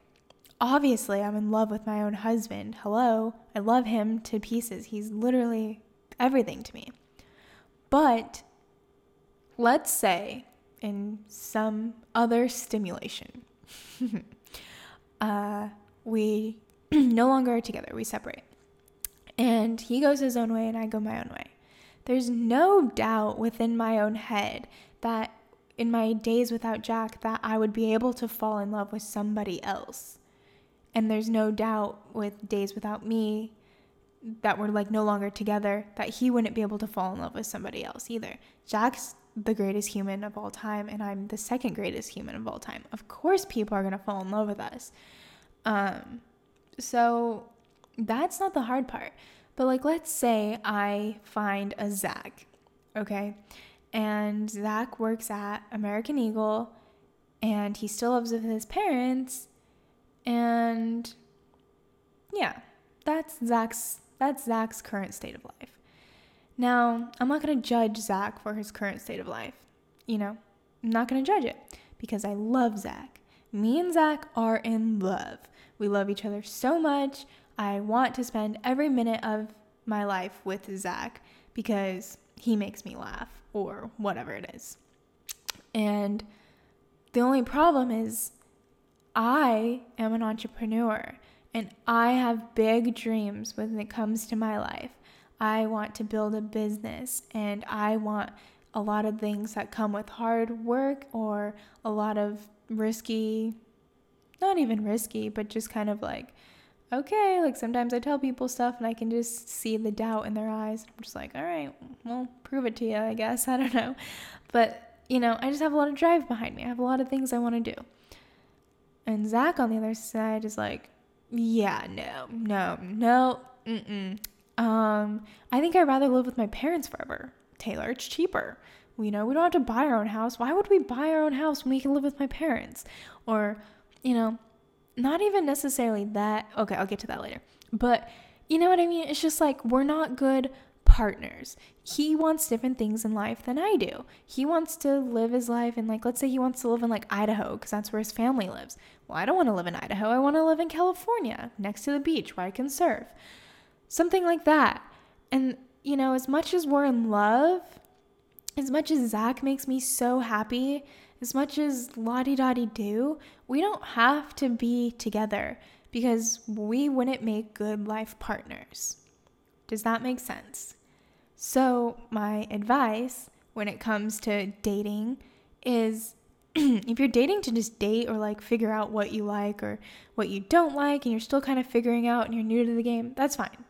obviously I'm in love with my own husband. Hello, I love him to pieces. He's literally everything to me. But let's say in some other stimulation, uh, we no longer are together. We separate. And he goes his own way and I go my own way. There's no doubt within my own head that in my days without Jack that I would be able to fall in love with somebody else. And there's no doubt with Days Without Me that we're like no longer together that he wouldn't be able to fall in love with somebody else either. Jack's the greatest human of all time and I'm the second greatest human of all time. Of course people are going to fall in love with us. Um so that's not the hard part. But like let's say I find a Zach, okay? And Zach works at American Eagle and he still lives with his parents and yeah, that's Zach's that's Zach's current state of life. Now, I'm not going to judge Zach for his current state of life. You know, I'm not going to judge it because I love Zach. Me and Zach are in love. We love each other so much. I want to spend every minute of my life with Zach because he makes me laugh or whatever it is. And the only problem is I am an entrepreneur and I have big dreams when it comes to my life. I want to build a business and I want a lot of things that come with hard work or a lot of risky, not even risky, but just kind of like, okay, like sometimes I tell people stuff and I can just see the doubt in their eyes. I'm just like, all right, well, prove it to you, I guess. I don't know. But, you know, I just have a lot of drive behind me. I have a lot of things I want to do. And Zach on the other side is like, yeah, no, no, no, mm-mm. Um, I think I'd rather live with my parents forever. Taylor, it's cheaper. You know, we don't have to buy our own house. Why would we buy our own house when we can live with my parents? Or, you know, not even necessarily that. Okay, I'll get to that later. But you know what I mean? It's just like we're not good partners. He wants different things in life than I do. He wants to live his life in, like, let's say he wants to live in, like, Idaho, because that's where his family lives. Well, I don't want to live in Idaho. I want to live in California, next to the beach where I can surf. Something like that. And, you know, as much as we're in love, as much as Zach makes me so happy, as much as Lottie Dottie do, we don't have to be together because we wouldn't make good life partners. Does that make sense? So, my advice when it comes to dating is if you're dating to just date or like figure out what you like or what you don't like and you're still kind of figuring out and you're new to the game, that's fine.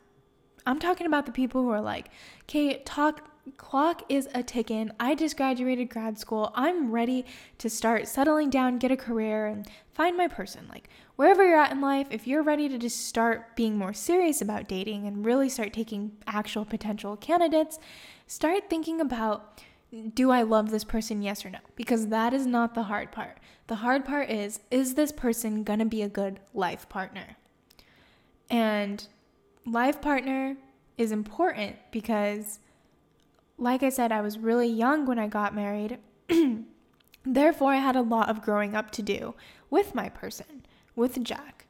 I'm talking about the people who are like, okay, talk clock is a ticking. I just graduated grad school. I'm ready to start settling down, get a career, and find my person. Like, wherever you're at in life, if you're ready to just start being more serious about dating and really start taking actual potential candidates, start thinking about do I love this person, yes or no? Because that is not the hard part. The hard part is is this person gonna be a good life partner? And life partner is important because like I said, I was really young when I got married. Therefore, I had a lot of growing up to do with my person, with Jack.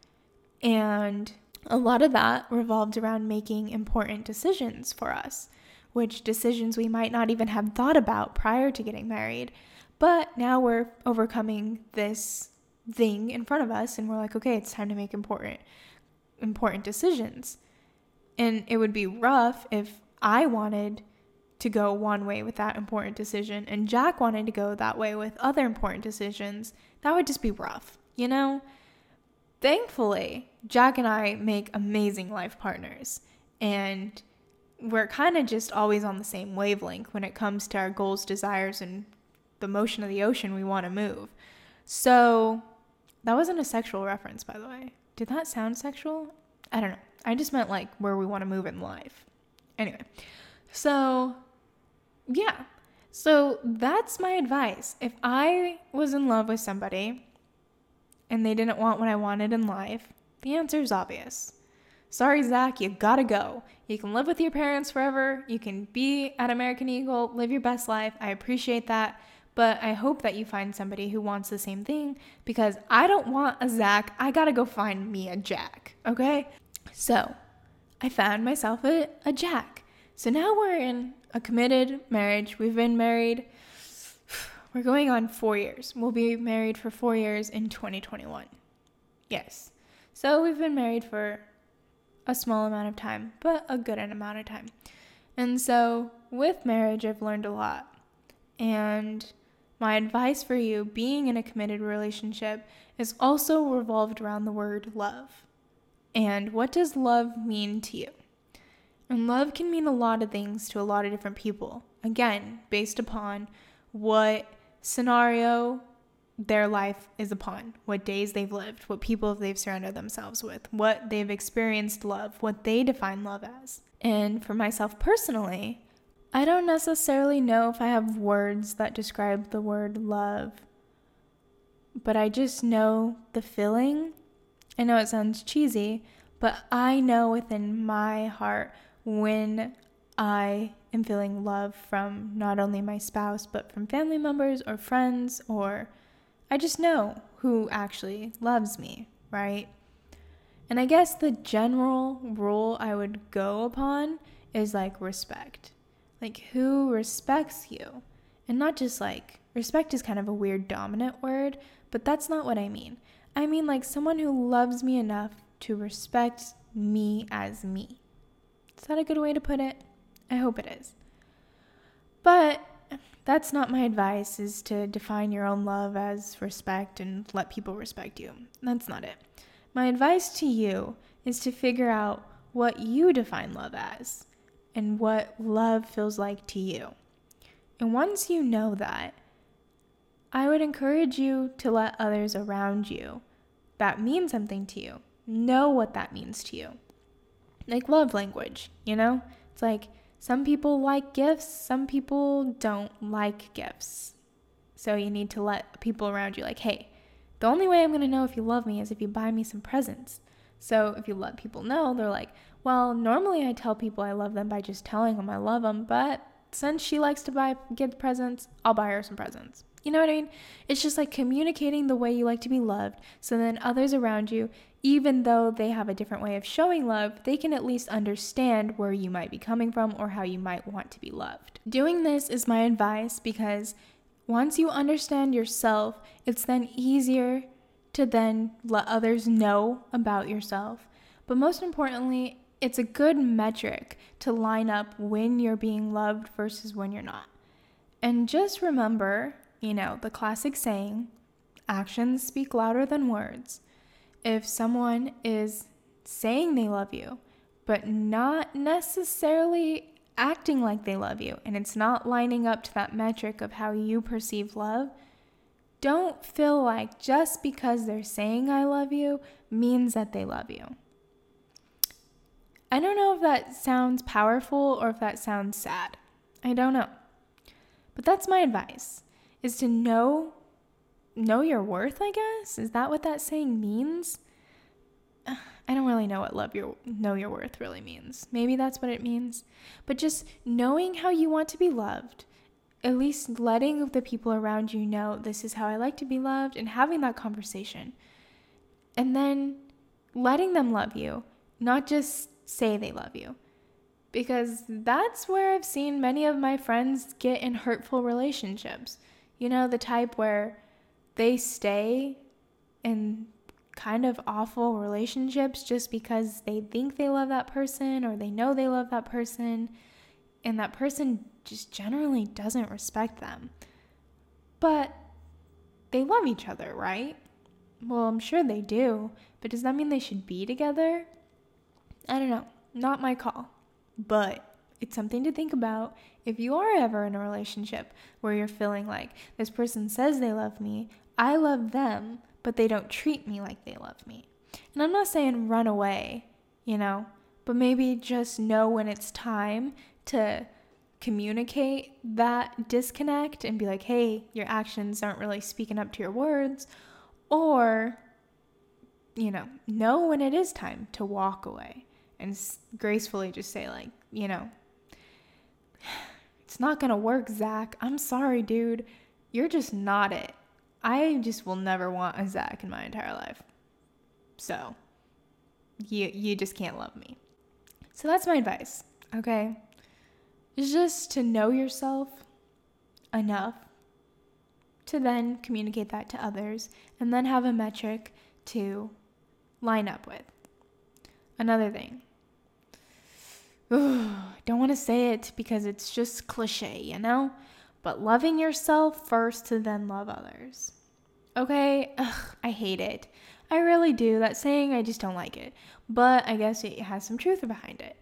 And a lot of that revolved around making important decisions for us, which decisions we might not even have thought about prior to getting married. But now we're overcoming this thing in front of us and we're like, okay, it's time to make important important decisions. And it would be rough if I wanted to go one way with that important decision and Jack wanted to go that way with other important decisions, that would just be rough, you know? Thankfully, Jack and I make amazing life partners and we're kind of just always on the same wavelength when it comes to our goals, desires, and the motion of the ocean we want to move. So, that wasn't a sexual reference, by the way. Did that sound sexual? I don't know. I just meant like where we want to move in life. Anyway, so yeah. So that's my advice. If I was in love with somebody and they didn't want what I wanted in life, the answer is obvious. Sorry, Zach, you gotta go. You can live with your parents forever. You can be at American Eagle, live your best life. I appreciate that. But I hope that you find somebody who wants the same thing because I don't want a Zach. I gotta go find me a Jack, okay? So I found myself a, a Jack. So now we're in a committed marriage. We've been married, we're going on four years. We'll be married for four years in 2021. Yes. So we've been married for a small amount of time, but a good amount of time. And so with marriage, I've learned a lot. And my advice for you being in a committed relationship is also revolved around the word love. And what does love mean to you? And love can mean a lot of things to a lot of different people. Again, based upon what scenario their life is upon, what days they've lived, what people they've surrounded themselves with, what they've experienced love, what they define love as. And for myself personally, I don't necessarily know if I have words that describe the word love, but I just know the feeling. I know it sounds cheesy, but I know within my heart when I am feeling love from not only my spouse, but from family members or friends, or I just know who actually loves me, right? And I guess the general rule I would go upon is like respect. Like, who respects you? And not just like, respect is kind of a weird dominant word, but that's not what I mean. I mean, like, someone who loves me enough to respect me as me. Is that a good way to put it? I hope it is. But that's not my advice is to define your own love as respect and let people respect you. That's not it. My advice to you is to figure out what you define love as and what love feels like to you. And once you know that, I would encourage you to let others around you that mean something to you know what that means to you. Like love language, you know? It's like some people like gifts, some people don't like gifts. So you need to let people around you, like, hey, the only way I'm gonna know if you love me is if you buy me some presents. So if you let people know, they're like, well, normally I tell people I love them by just telling them I love them, but since she likes to buy gift presents, I'll buy her some presents. You know what I mean? It's just like communicating the way you like to be loved so then others around you, even though they have a different way of showing love, they can at least understand where you might be coming from or how you might want to be loved. Doing this is my advice because once you understand yourself, it's then easier to then let others know about yourself. But most importantly, it's a good metric to line up when you're being loved versus when you're not. And just remember, you know, the classic saying, actions speak louder than words. If someone is saying they love you, but not necessarily acting like they love you, and it's not lining up to that metric of how you perceive love, don't feel like just because they're saying I love you means that they love you. I don't know if that sounds powerful or if that sounds sad. I don't know. But that's my advice is to know know your worth, I guess. Is that what that saying means? I don't really know what love your know your worth really means. Maybe that's what it means. But just knowing how you want to be loved, at least letting the people around you know this is how I like to be loved and having that conversation. And then letting them love you, not just say they love you. Because that's where I've seen many of my friends get in hurtful relationships. You know, the type where they stay in kind of awful relationships just because they think they love that person or they know they love that person, and that person just generally doesn't respect them. But they love each other, right? Well, I'm sure they do, but does that mean they should be together? I don't know, not my call. But it's something to think about if you are ever in a relationship where you're feeling like this person says they love me, I love them, but they don't treat me like they love me. And I'm not saying run away, you know, but maybe just know when it's time to communicate that disconnect and be like, hey, your actions aren't really speaking up to your words. Or, you know, know when it is time to walk away and gracefully just say, like, you know, it's not gonna work, Zach. I'm sorry, dude. You're just not it. I just will never want a Zach in my entire life. So, you you just can't love me. So that's my advice. Okay, is just to know yourself enough to then communicate that to others, and then have a metric to line up with. Another thing don't want to say it because it's just cliche, you know? but loving yourself first to then love others. Okay? Ugh, I hate it. I really do. That saying, I just don't like it. But I guess it has some truth behind it.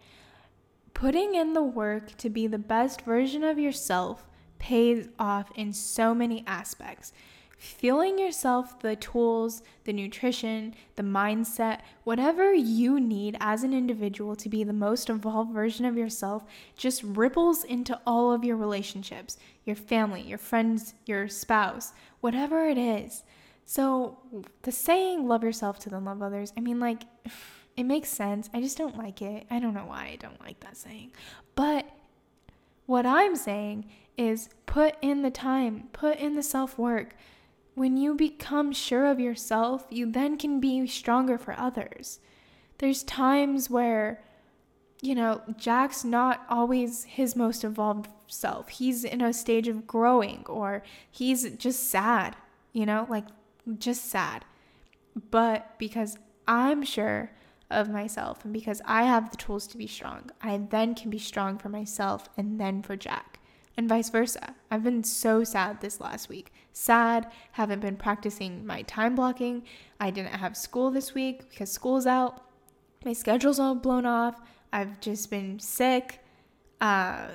Putting in the work to be the best version of yourself pays off in so many aspects. Feeling yourself the tools, the nutrition, the mindset, whatever you need as an individual to be the most evolved version of yourself just ripples into all of your relationships, your family, your friends, your spouse, whatever it is. So, the saying love yourself to then love others, I mean, like, it makes sense. I just don't like it. I don't know why I don't like that saying. But what I'm saying is put in the time, put in the self work. When you become sure of yourself, you then can be stronger for others. There's times where, you know, Jack's not always his most evolved self. He's in a stage of growing or he's just sad, you know, like just sad. But because I'm sure of myself and because I have the tools to be strong, I then can be strong for myself and then for Jack and vice versa. I've been so sad this last week. Sad, haven't been practicing my time blocking. I didn't have school this week because school's out. My schedule's all blown off. I've just been sick. Uh,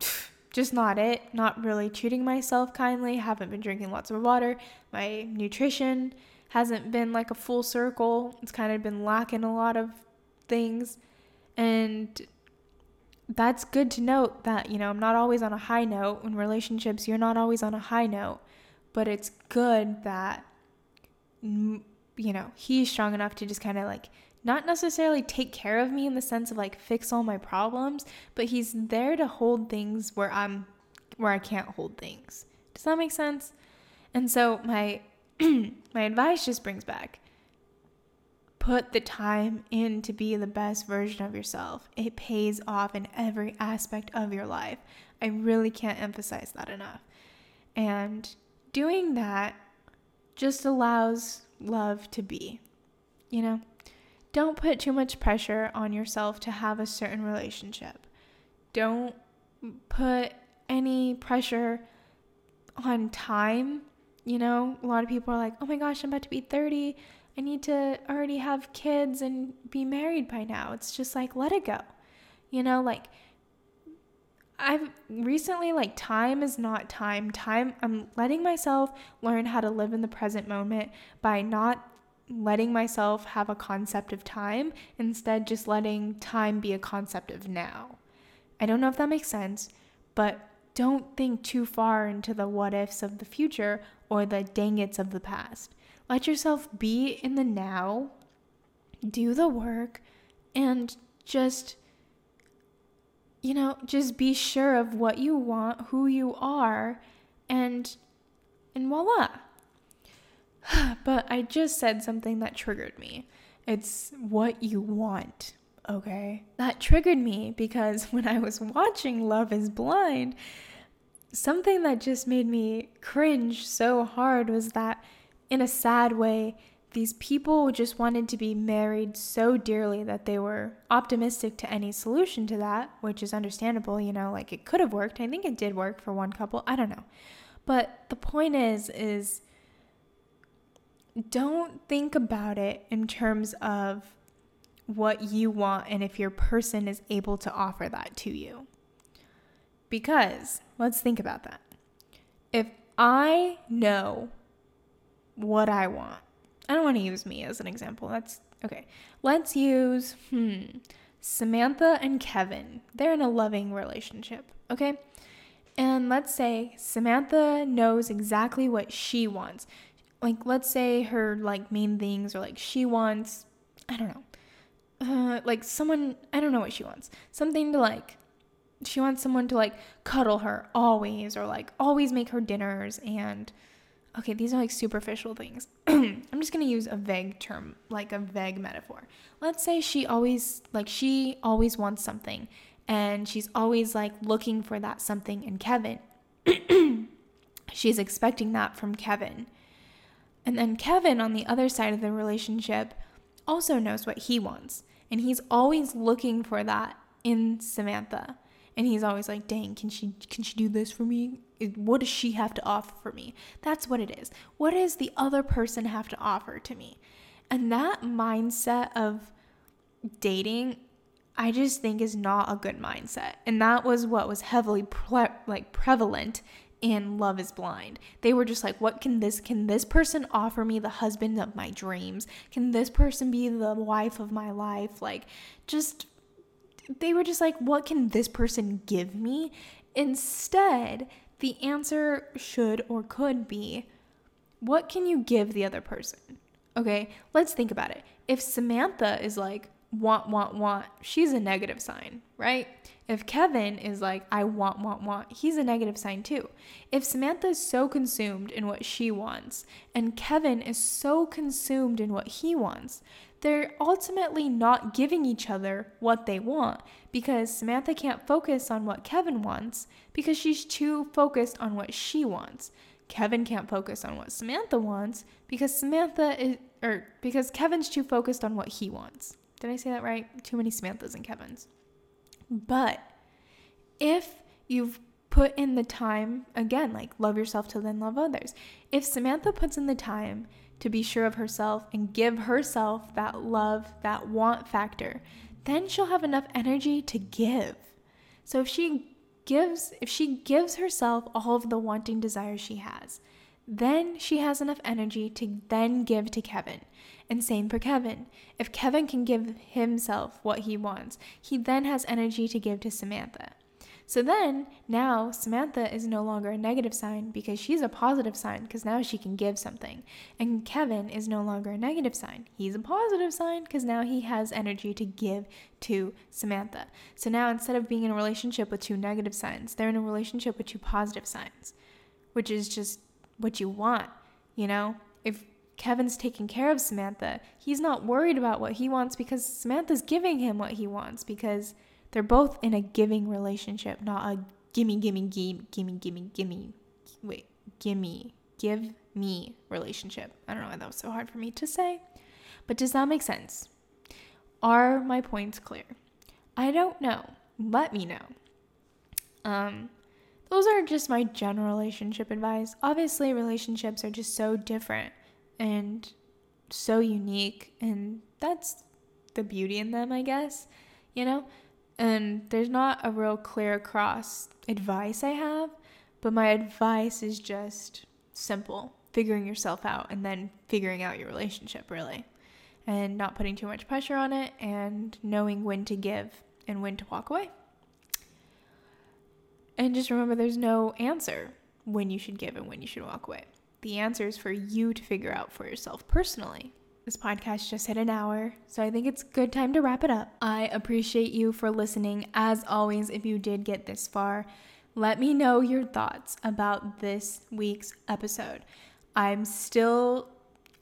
just not it. Not really treating myself kindly. Haven't been drinking lots of water. My nutrition hasn't been like a full circle. It's kind of been lacking a lot of things. And that's good to note that, you know, I'm not always on a high note. In relationships, you're not always on a high note, but it's good that, you know, he's strong enough to just kind of like not necessarily take care of me in the sense of like fix all my problems, but he's there to hold things where I'm where I can't hold things. Does that make sense? And so my my advice just brings back Put the time in to be the best version of yourself. It pays off in every aspect of your life. I really can't emphasize that enough. And doing that just allows love to be. You know, don't put too much pressure on yourself to have a certain relationship. Don't put any pressure on time. You know, a lot of people are like, oh my gosh, I'm about to be 30. I need to already have kids and be married by now. It's just like, let it go. You know, like, I've recently, like, time is not time. Time, I'm letting myself learn how to live in the present moment by not letting myself have a concept of time, instead, just letting time be a concept of now. I don't know if that makes sense, but don't think too far into the what ifs of the future or the dang it's of the past. Let yourself be in the now, do the work, and just, you know, just be sure of what you want, who you are, and, and voila. but I just said something that triggered me. It's what you want, okay? That triggered me because when I was watching Love is Blind, something that just made me cringe so hard was that in a sad way, these people just wanted to be married so dearly that they were optimistic to any solution to that, which is understandable, you know, like it could have worked. I think it did work for one couple. I don't know. But the point is is don't think about it in terms of what you want and if your person is able to offer that to you. Because let's think about that. If I know what I want. I don't want to use me as an example. That's okay. Let's use hmm Samantha and Kevin. They're in a loving relationship, okay? And let's say Samantha knows exactly what she wants. Like let's say her like main things are like she wants I don't know. Uh, like someone I don't know what she wants. Something to like she wants someone to like cuddle her always or like always make her dinners and okay, these are like superficial things. I'm just going to use a vague term, like a vague metaphor. Let's say she always, like, she always wants something and she's always like looking for that something in Kevin. she's expecting that from Kevin. And then Kevin, on the other side of the relationship, also knows what he wants. And he's always looking for that in Samantha. And he's always like, "Dang, can she can she do this for me? What does she have to offer for me?" That's what it is. What does the other person have to offer to me? And that mindset of dating I just think is not a good mindset. And that was what was heavily pre- like prevalent in Love is Blind. They were just like, what can this can this person offer me the husband of my dreams? Can this person be the wife of my life? Like just they were just like, what can this person give me? Instead, the answer should or could be, what can you give the other person? Okay, let's think about it. If Samantha is like, want, want, want, she's a negative sign, right? If Kevin is like, I want, want, want, he's a negative sign too. If Samantha is so consumed in what she wants and Kevin is so consumed in what he wants, they're ultimately not giving each other what they want because Samantha can't focus on what Kevin wants because she's too focused on what she wants. Kevin can't focus on what Samantha wants because Samantha is, or because Kevin's too focused on what he wants. Did I say that right? Too many Samanthas and Kevins. But if you've put in the time, again, like love yourself to then love others. If Samantha puts in the time to be sure of herself and give herself that love, that want factor, then she'll have enough energy to give. So if she gives if she gives herself all of the wanting desires she has, then she has enough energy to then give to Kevin. And same for Kevin. If Kevin can give himself what he wants, he then has energy to give to Samantha. So then, now Samantha is no longer a negative sign because she's a positive sign because now she can give something. And Kevin is no longer a negative sign. He's a positive sign because now he has energy to give to Samantha. So now instead of being in a relationship with two negative signs, they're in a relationship with two positive signs, which is just what you want, you know? If Kevin's taking care of Samantha. He's not worried about what he wants because Samantha's giving him what he wants because they're both in a giving relationship, not a gimme, gimme, gimme, gimme, gimme, gimme, wait, gimme, give me relationship. I don't know why that was so hard for me to say, but does that make sense? Are my points clear? I don't know. Let me know. Um, those are just my general relationship advice. Obviously, relationships are just so different and so unique and that's the beauty in them, I guess, you know? And there's not a real clear across advice I have, but my advice is just simple figuring yourself out and then figuring out your relationship, really. And not putting too much pressure on it and knowing when to give and when to walk away. And just remember there's no answer when you should give and when you should walk away the answer is for you to figure out for yourself personally. This podcast just hit an hour, so I think it's good time to wrap it up. I appreciate you for listening. As always, if you did get this far, let me know your thoughts about this week's episode. I'm still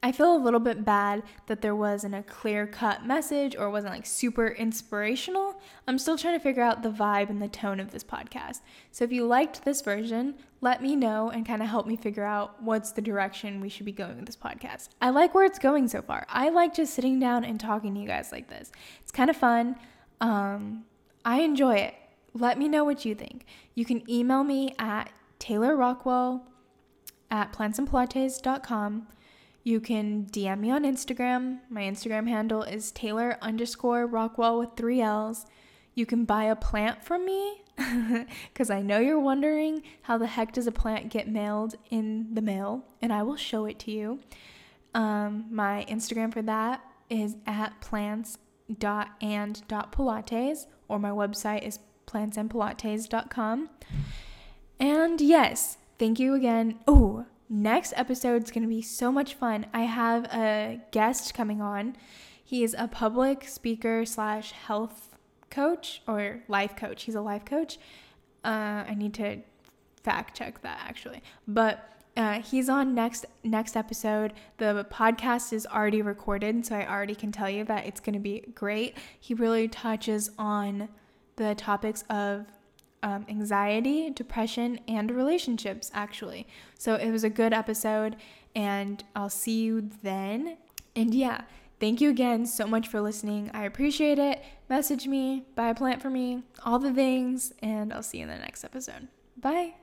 I feel a little bit bad that there wasn't a clear cut message or wasn't like super inspirational. I'm still trying to figure out the vibe and the tone of this podcast. So if you liked this version, let me know and kind of help me figure out what's the direction we should be going with this podcast. I like where it's going so far. I like just sitting down and talking to you guys like this. It's kind of fun. Um, I enjoy it. Let me know what you think. You can email me at Taylor Rockwell at plantsandpilates.com you can DM me on Instagram. My Instagram handle is Taylor underscore Rockwell with three L's. You can buy a plant from me because I know you're wondering how the heck does a plant get mailed in the mail, and I will show it to you. Um, my Instagram for that is at plants.and.pilates, or my website is plantsandpilates.com. And yes, thank you again. Oh, Next episode is going to be so much fun. I have a guest coming on. He is a public speaker slash health coach or life coach. He's a life coach. Uh, I need to fact check that actually, but uh, he's on next next episode. The podcast is already recorded, so I already can tell you that it's going to be great. He really touches on the topics of um, anxiety, depression, and relationships, actually. So it was a good episode, and I'll see you then. And yeah, Thank you again so much for listening. I appreciate it. Message me, buy a plant for me, all the things, and I'll see you in the next episode. Bye.